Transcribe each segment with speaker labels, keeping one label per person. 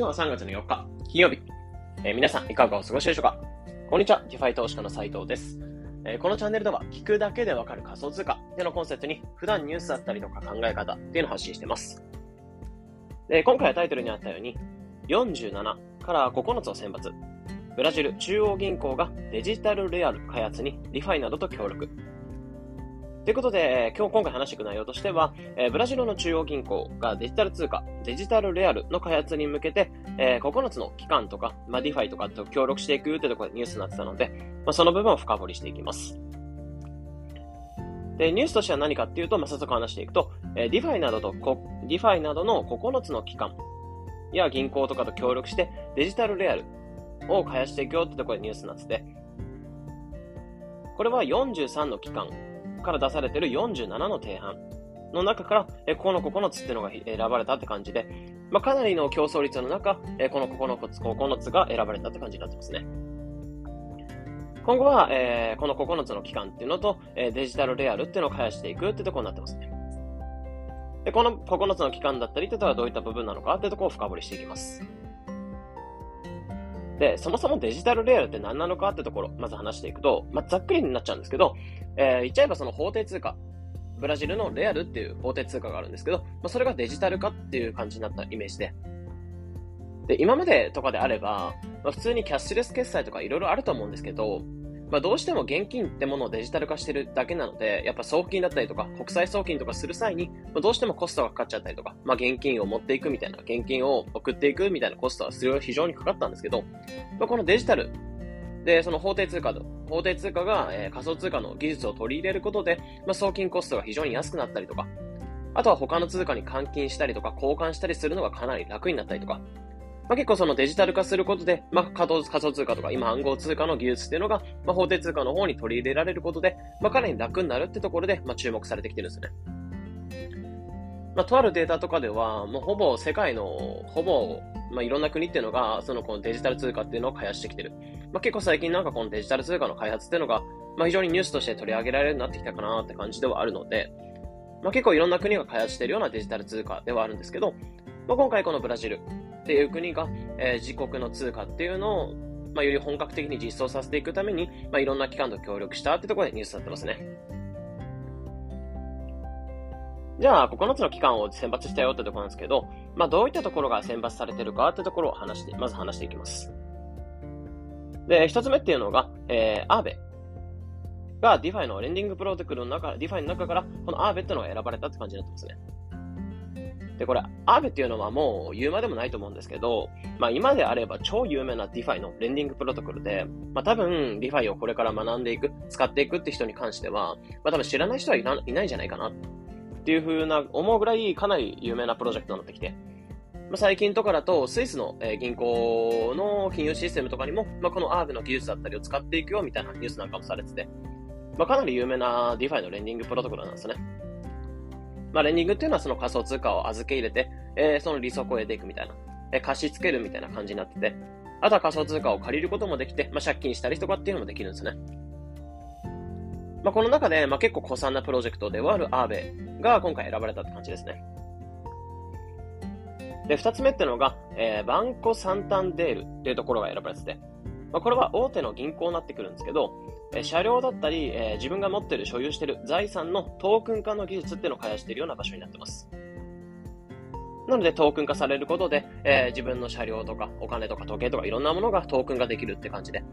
Speaker 1: 今日は3月の4日、金曜日。えー、皆さん、いかがお過ごしでしょうか？こんにちは、 DeFi 投資家の斉藤です。えー、このチャンネルでは、聞くだけでわかる仮想通貨っていうのコンセプトに、普段ニュースだったりとか考え方っていうのを発信してます。で今回はタイトルにあったように、47から9つを選抜。ブラジル中央銀行がデジタルレアル開発にリファイなどと協力。ということで、今日今回話していく内容としては、えー、ブラジルの中央銀行がデジタル通貨、デジタルレアルの開発に向けて、えー、9つの機関とか、まあ、 DeFi とかと協力していくというところでニュースになってたので、まあ、その部分を深掘りしていきます。で、ニュースとしては何かっていうと、まあ、早速話していくと、えー、 DeFi などと、 DeFi などの9つの機関や銀行とかと協力して、デジタルレアルを開発していくよってところでニュースになってて、これは43の機関から出されている47の提案の中から、えこの9つっていうのが選ばれたって感じで、まあ、かなりの競争率の中、えこの9つ、9つが選ばれたって感じになってますね。今後は、えー、この9つの期間っていうのと、えデジタルレアルっていうのを開発していくってところになってますね。で、この9つの期間だったりってとはどういった部分なのかってところを深掘りしていきます。で、そもそもデジタルレアルって何なのかってところ、まず話していくと、まあ、ざっくりになっちゃうんですけど、えー、言っちゃえばその法定通貨、ブラジルのレアルっていう法定通貨があるんですけど、まあ、それがデジタル化っていう感じになったイメージで。で、今までとかであれば、まあ、普通にキャッシュレス決済とかいろいろあると思うんですけど、まあ、どうしても現金ってものをデジタル化してるだけなので、やっぱ送金だったりとか、国際送金とかする際に、まあ、どうしてもコストがかかっちゃったりとか、まあ、現金を持っていくみたいな、現金を送っていくみたいなコストは非常にかかったんですけど、まあ、このデジタルで、その法定通貨と法定通貨が、えー、仮想通貨の技術を取り入れることで、まあ、送金コストが非常に安くなったりとか、あとは他の通貨に換金したりとか交換したりするのがかなり楽になったりとか、まあ、結構そのデジタル化することで、まあ、仮想通貨とか今暗号通貨の技術っていうのが、まあ、法定通貨の方に取り入れられることで、まあ、かなり楽になるってところで、まあ、注目されてきてるんですね。まあ、とあるデータとかでは、もうほぼ世界の、ほぼ、まあ、いろんな国っていうのが、そのこのデジタル通貨っていうのを開発してきてる。まあ、結構最近なんかこのデジタル通貨の開発っていうのが、まあ、非常にニュースとして取り上げられるようになってきたかなって感じではあるので、まあ、結構いろんな国が開発しているようなデジタル通貨ではあるんですけど、まあ、今回このブラジル、っていう国が、えー、自国の通貨っていうのを、まあ、より本格的に実装させていくために、まあ、いろんな機関と協力したってところでニュースになってますね。じゃあ、9つの機関を選抜したよってところなんですけど、まあ、どういったところが選抜されてるかってところを話して、まず話していきます。で、一つ目っていうのが、えー、アーベが DeFi のレンディングプロトコルの中、DeFi の中から、このアーベっていうのが選ばれたって感じになってますね。で、これ、アーベっていうのはもう言うまでもないと思うんですけど、まあ今であれば超有名な DeFi のレンディングプロトコルで、まあ多分 DeFi をこれから学んでいく、使っていくって人に関しては、まあ多分知らない人はいないないんじゃないかなっていうふうな思うぐらいかなり有名なプロジェクトになってきて、最近とかだと、スイスの、銀行の金融システムとかにも、まあ、このアーベの技術だったりを使っていくよみたいなニュースなんかもされてて、まあ、かなり有名な DeFi のレンディングプロトコルなんですね。まあ、レンディングっていうのはその仮想通貨を預け入れて、えー、その利息を得ていくみたいな、えー、貸し付けるみたいな感じになってて、あとは仮想通貨を借りることもできて、まあ、借金したりとかっていうのもできるんですね。まあ、この中で、まあ、結構古参なプロジェクトではあるアーベが今回選ばれたって感じですね。で、二つ目ってのが、えー、バンコ・サンタンデールっていうところが選ばれてて、まあ、これは大手の銀行になってくるんですけど、え車両だったり、え自分が持ってる、所有してる財産のトークン化の技術っていうのを開発しているような場所になってます。なので、トークン化されることで、えー、自分の車両とか、お金とか時計とかいろんなものがトークン化できるって感じで。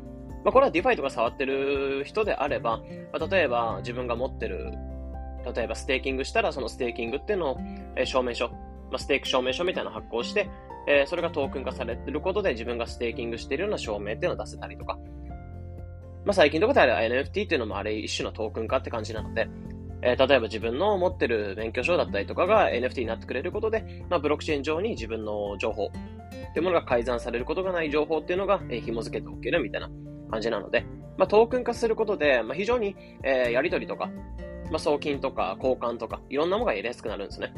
Speaker 1: まあ、これは DeFi とか触ってる人であれば、まあ、例えば自分が持ってる、例えばステーキングしたら、そのステーキングっていうのを、えー、証明書、まあ、ステーク証明書みたいなの発行して、えー、それがトークン化されてることで自分がステーキングしているような証明っていうのを出せたりとか、まあ、最近とかであれ NFT っていうのもあれ一種のトークン化って感じなので、えー、例えば自分の持ってる免許証だったりとかが NFT になってくれることで、まあ、ブロックチェーン上に自分の情報っていうものが改ざんされることがない情報っていうのが、えー、紐付けておけるみたいな感じなので、まあ、トークン化することで、まあ、非常に、えー、やり取りとか、まあ、送金とか交換とか、いろんなものがやりやすくなるんですね。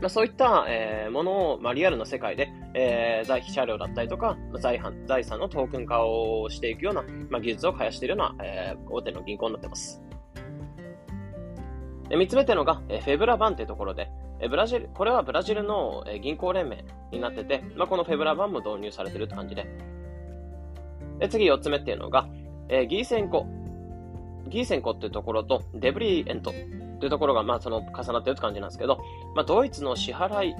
Speaker 1: まあ、そういった、えー、ものを、まあ、リアルな世界で、えー、財車両だったりとか、財産財産のトークン化をしていくような、まあ、技術を開発しているような、えー、大手の銀行になってます。で3つ目っていうのが、えフェブラバンっていうところで、えブラジル、これはブラジルの、え銀行連盟になってて、まあ、このフェブラバンも導入されてるって感じで。で次4つ目っていうのが、えギーセンコ。ギーセンコっていうところと、デブリエントっていうところが、まあ、その重なってるって感じなんですけど、まあ、ドイツの支払い、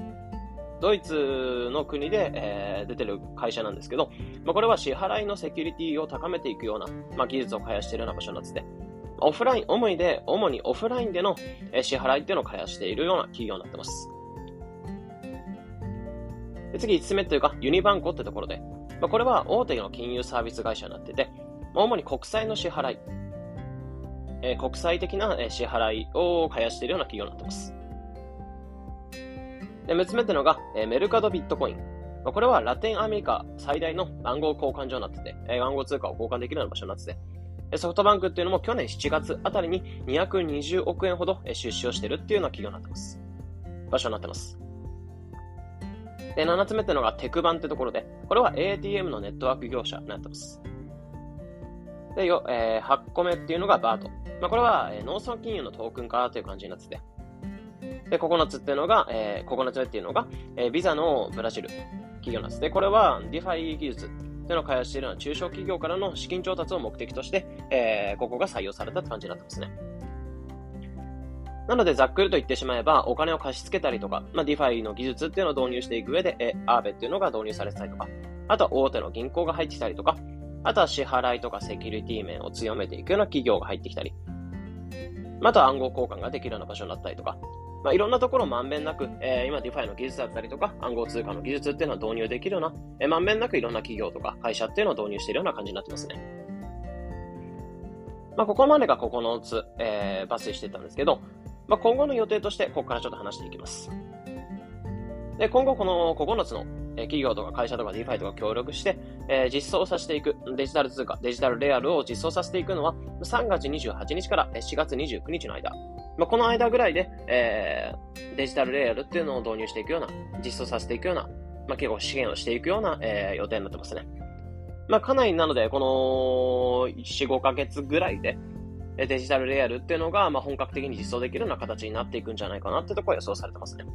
Speaker 1: ドイツの国で、えー、出てる会社なんですけど、まあ、これは支払いのセキュリティを高めていくような、まあ、技術を開発しているような場所になってて、オフライン、主にで、主にオフラインでの支払いっていうのを開発しているような企業になってます。で次、5つ目というか、ユニバンコってところで、まあ、これは大手の金融サービス会社になってて、主に国際の支払い、え、国際的な支払いを開発しているような企業になっています。で、6つ目ってのが、え、メルカドビットコイン。まあ、これはラテンアメリカ最大の暗号交換所になってて、え、暗号通貨を交換できるような場所になってて、ソフトバンクっていうのも去年7月あたりに220億円ほど出資をしてるっていうような企業になってます。場所になってます。で、7つ目ってのがテクバンってところで、これは ATM のネットワーク業者になってます。で、よ、えー、8個目っていうのがバート。まあ、これは、えー、農村金融のトークン化という感じになってて。で、9つっていうのが、えー、9つ目っていうのが、えー、ビザのブラジル企業なんです。で、これは DeFi 技術というのを開発しているような中小企業からの資金調達を目的として、えー、ここが採用されたって感じになってますね。なので、ざっくりと言ってしまえば、お金を貸し付けたりとか、まあ、DeFi の技術っていうのを導入していく上で、え、アーベっていうのが導入されてたりとか、あとは大手の銀行が入ってきたりとか、あとは支払いとかセキュリティ面を強めていくような企業が入ってきたり、また暗号交換ができるような場所になったりとか、まあ、いろんなところまんべんなく、えー、今 DeFi の技術だったりとか、暗号通貨の技術っていうのは導入できるような、えー、まんべんなくいろんな企業とか会社っていうのを導入しているような感じになってますね。まあ、ここまでが9つ、えー、抜粋してたんですけど、まあ、今後の予定として、ここからちょっと話していきます。で、今後この9つの企業とか会社とか DeFi とか協力して、えー、実装させていくデジタル通貨、デジタルレアルを実装させていくのは3月28日から4月29日の間まあ、この間ぐらいで、えー、デジタルレイヤルっていうのを導入していくような、実装させていくような、まあ、結構資源をしていくような、えー、予定になってますね。まあ、かなりなので、この4、5ヶ月ぐらいで、デジタルレイヤルっていうのが、まあ、本格的に実装できるような形になっていくんじゃないかなってところが予想されてますね。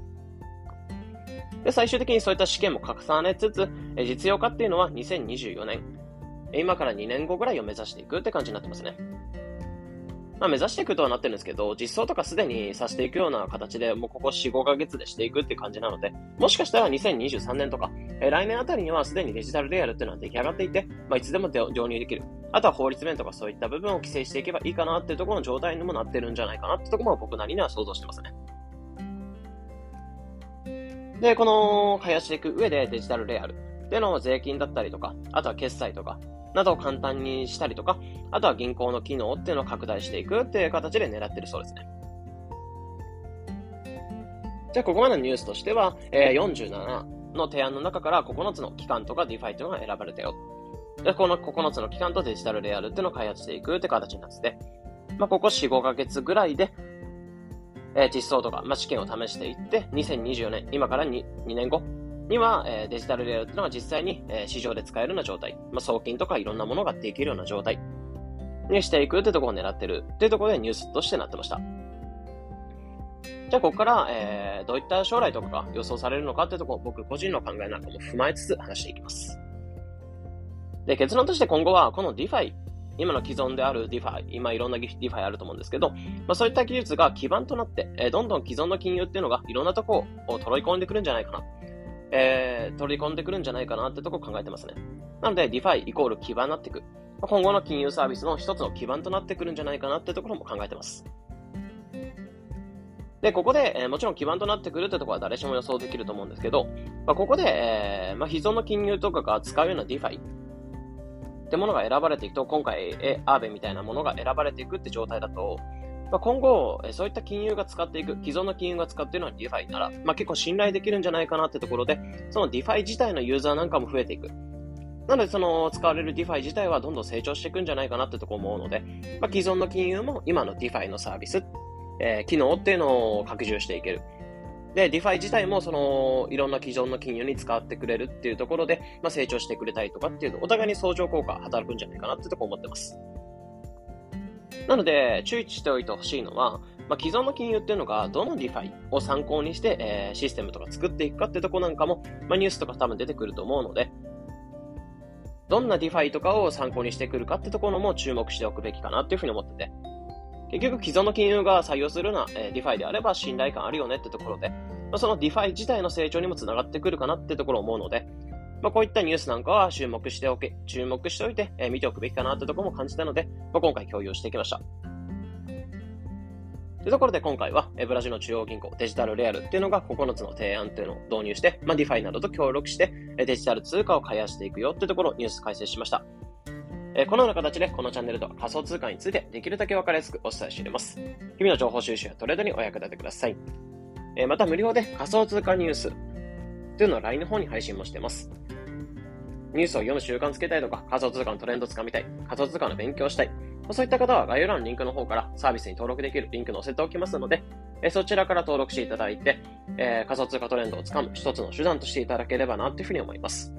Speaker 1: で、最終的にそういった試験も重ねつつ、実用化っていうのは2024年、今から2年後ぐらいを目指していくって感じになってますね。まあ、目指していくとはなってるんですけど、実装とかすでにさせていくような形で、もうここ4、5ヶ月でしていくって感じなので、もしかしたら2023年とか、え、来年あたりにはすでにデジタルレイヤルっていうのは出来上がっていて、まあ、いつでも導入できる。あとは法律面とかそういった部分を規制していけばいいかなっていうところの状態にもなってるんじゃないかなってところも僕なりには想像してますね。で、この開発していく上でデジタルレイヤルっていうの税金だったりとか、あとは決済とか、などを簡単にしたりとか、あとは銀行の機能っていうのを拡大していくっていう形で狙ってるそうですね。じゃあ、ここまでのニュースとしては、えー、47の提案の中から9つの機関とか DeFi っていうのが選ばれたよ。で、この9つの機関とデジタルレイヤルっていうのを開発していくって形になってて、まあ、ここ4、5ヶ月ぐらいで、え、実装とか、まあ、試験を試していって、2024年、今から 2, 2年後には、えデジタルレイヤルっていうのが実際に、え市場で使えるような状態、まあ、送金とかいろんなものができるような状態にしていくってところを狙ってるっていうところでニュースとしてなってました。じゃあ、ここから、えー、どういった将来とかが予想されるのかっていうところを僕個人の考えなんかも踏まえつつ話していきます。で、結論として今後はこの DeFi、今の既存である DeFi、今いろんな DeFi あると思うんですけど、まあ、そういった技術が基盤となって、えー、どんどん既存の金融っていうのがいろんなとこを取り込んでくるんじゃないかな。えー、取り込んでくるんじゃないかなってとこ考えてますね。なので、DeFi イコール基盤になっていく。今後の金融サービスの一つの基盤となってくるんじゃないかなってところも考えてます。で、ここで、えー、もちろん基盤となってくるってところは誰しも予想できると思うんですけど、まあ、ここで、えー、まあ、既存の金融とかが使うような DeFi ってものが選ばれていくと、今回、え、アーベみたいなものが選ばれていくって状態だと、まあ、今後、そういった金融が使っていく、既存の金融が使っているのは DeFi なら、まあ、結構信頼できるんじゃないかなってところで、その DeFi 自体のユーザーなんかも増えていく。なので、その使われる DeFi 自体はどんどん成長していくんじゃないかなってとこ思うので、まあ、既存の金融も今の DeFi のサービス、えー、機能っていうのを拡充していける。で、DeFi 自体もその、いろんな既存の金融に使ってくれるっていうところで、まあ、成長してくれたりとかっていうと、お互いに相乗効果働くんじゃないかなってとこ思ってます。なので、注意しておいてほしいのは、まあ、既存の金融っていうのが、どの DeFi を参考にして、えー、システムとか作っていくかってとこなんかも、まあ、ニュースとか多分出てくると思うので、どんな DeFi とかを参考にしてくるかってところも注目しておくべきかなっていうふうに思ってて、結局既存の金融が採用するような、えー、DeFi であれば信頼感あるよねってところで、その DeFi 自体の成長にもつながってくるかなってところを思うので、まあ、こういったニュースなんかは注目しておけ、注目しておいて、えー、見ておくべきかなってところも感じたので、まあ、今回共有してきました。というところで今回は、ブラジルの中央銀行デジタルレアルっていうのが9つの提案っていうのを導入して、まあ、 DeFi などと協力して、デジタル通貨を開発していくよっていうところをニュース解説しました。えこのような形でこのチャンネルでは仮想通貨についてできるだけ分かりやすくお伝えしています。日々の情報収集やトレードにお役立てください。えまた無料で仮想通貨ニュースというのを LINE の方に配信もしてます。ニュースを読む習慣つけたいとか、仮想通貨のトレンドつかみたい、仮想通貨の勉強したい、そういった方は概要欄のリンクの方からサービスに登録できるリンク載せておきますので、えそちらから登録していただいて、え、仮想通貨トレンドをつかむ一つの手段としていただければなというふうに思います。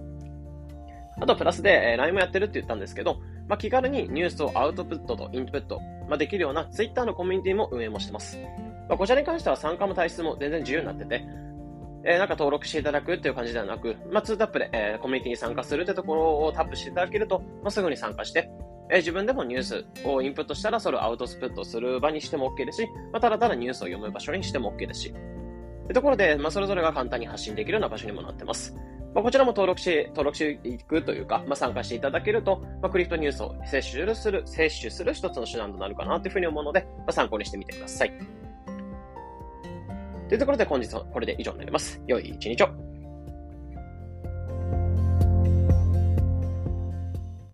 Speaker 1: あと、プラスで、えー、LINE もやってるって言ったんですけど、まあ、気軽にニュースをアウトプットとインプット、まあ、できるような Twitter のコミュニティも運営もしてます。まあ、こちらに関しては参加も退出も全然自由になってて、えー、なんか登録していただくっていう感じではなく、まあ、2タップで、えー、コミュニティに参加するってところをタップしていただけると、まあ、すぐに参加して、えー、自分でもニュースをインプットしたら、それをアウトスプットする場にしても OK ですし、まあ、ただただニュースを読む場所にしても OK ですし。とところで、まあ、それぞれが簡単に発信できるような場所にもなってます。まあ、こちらも登録し、登録していくというか、まあ、参加していただけると、まあ、クリプトニュースを摂取する、摂取する一つの手段となるかなというふうに思うので、まあ、参考にしてみてください。というところで本日はこれで以上になります。良い一日を。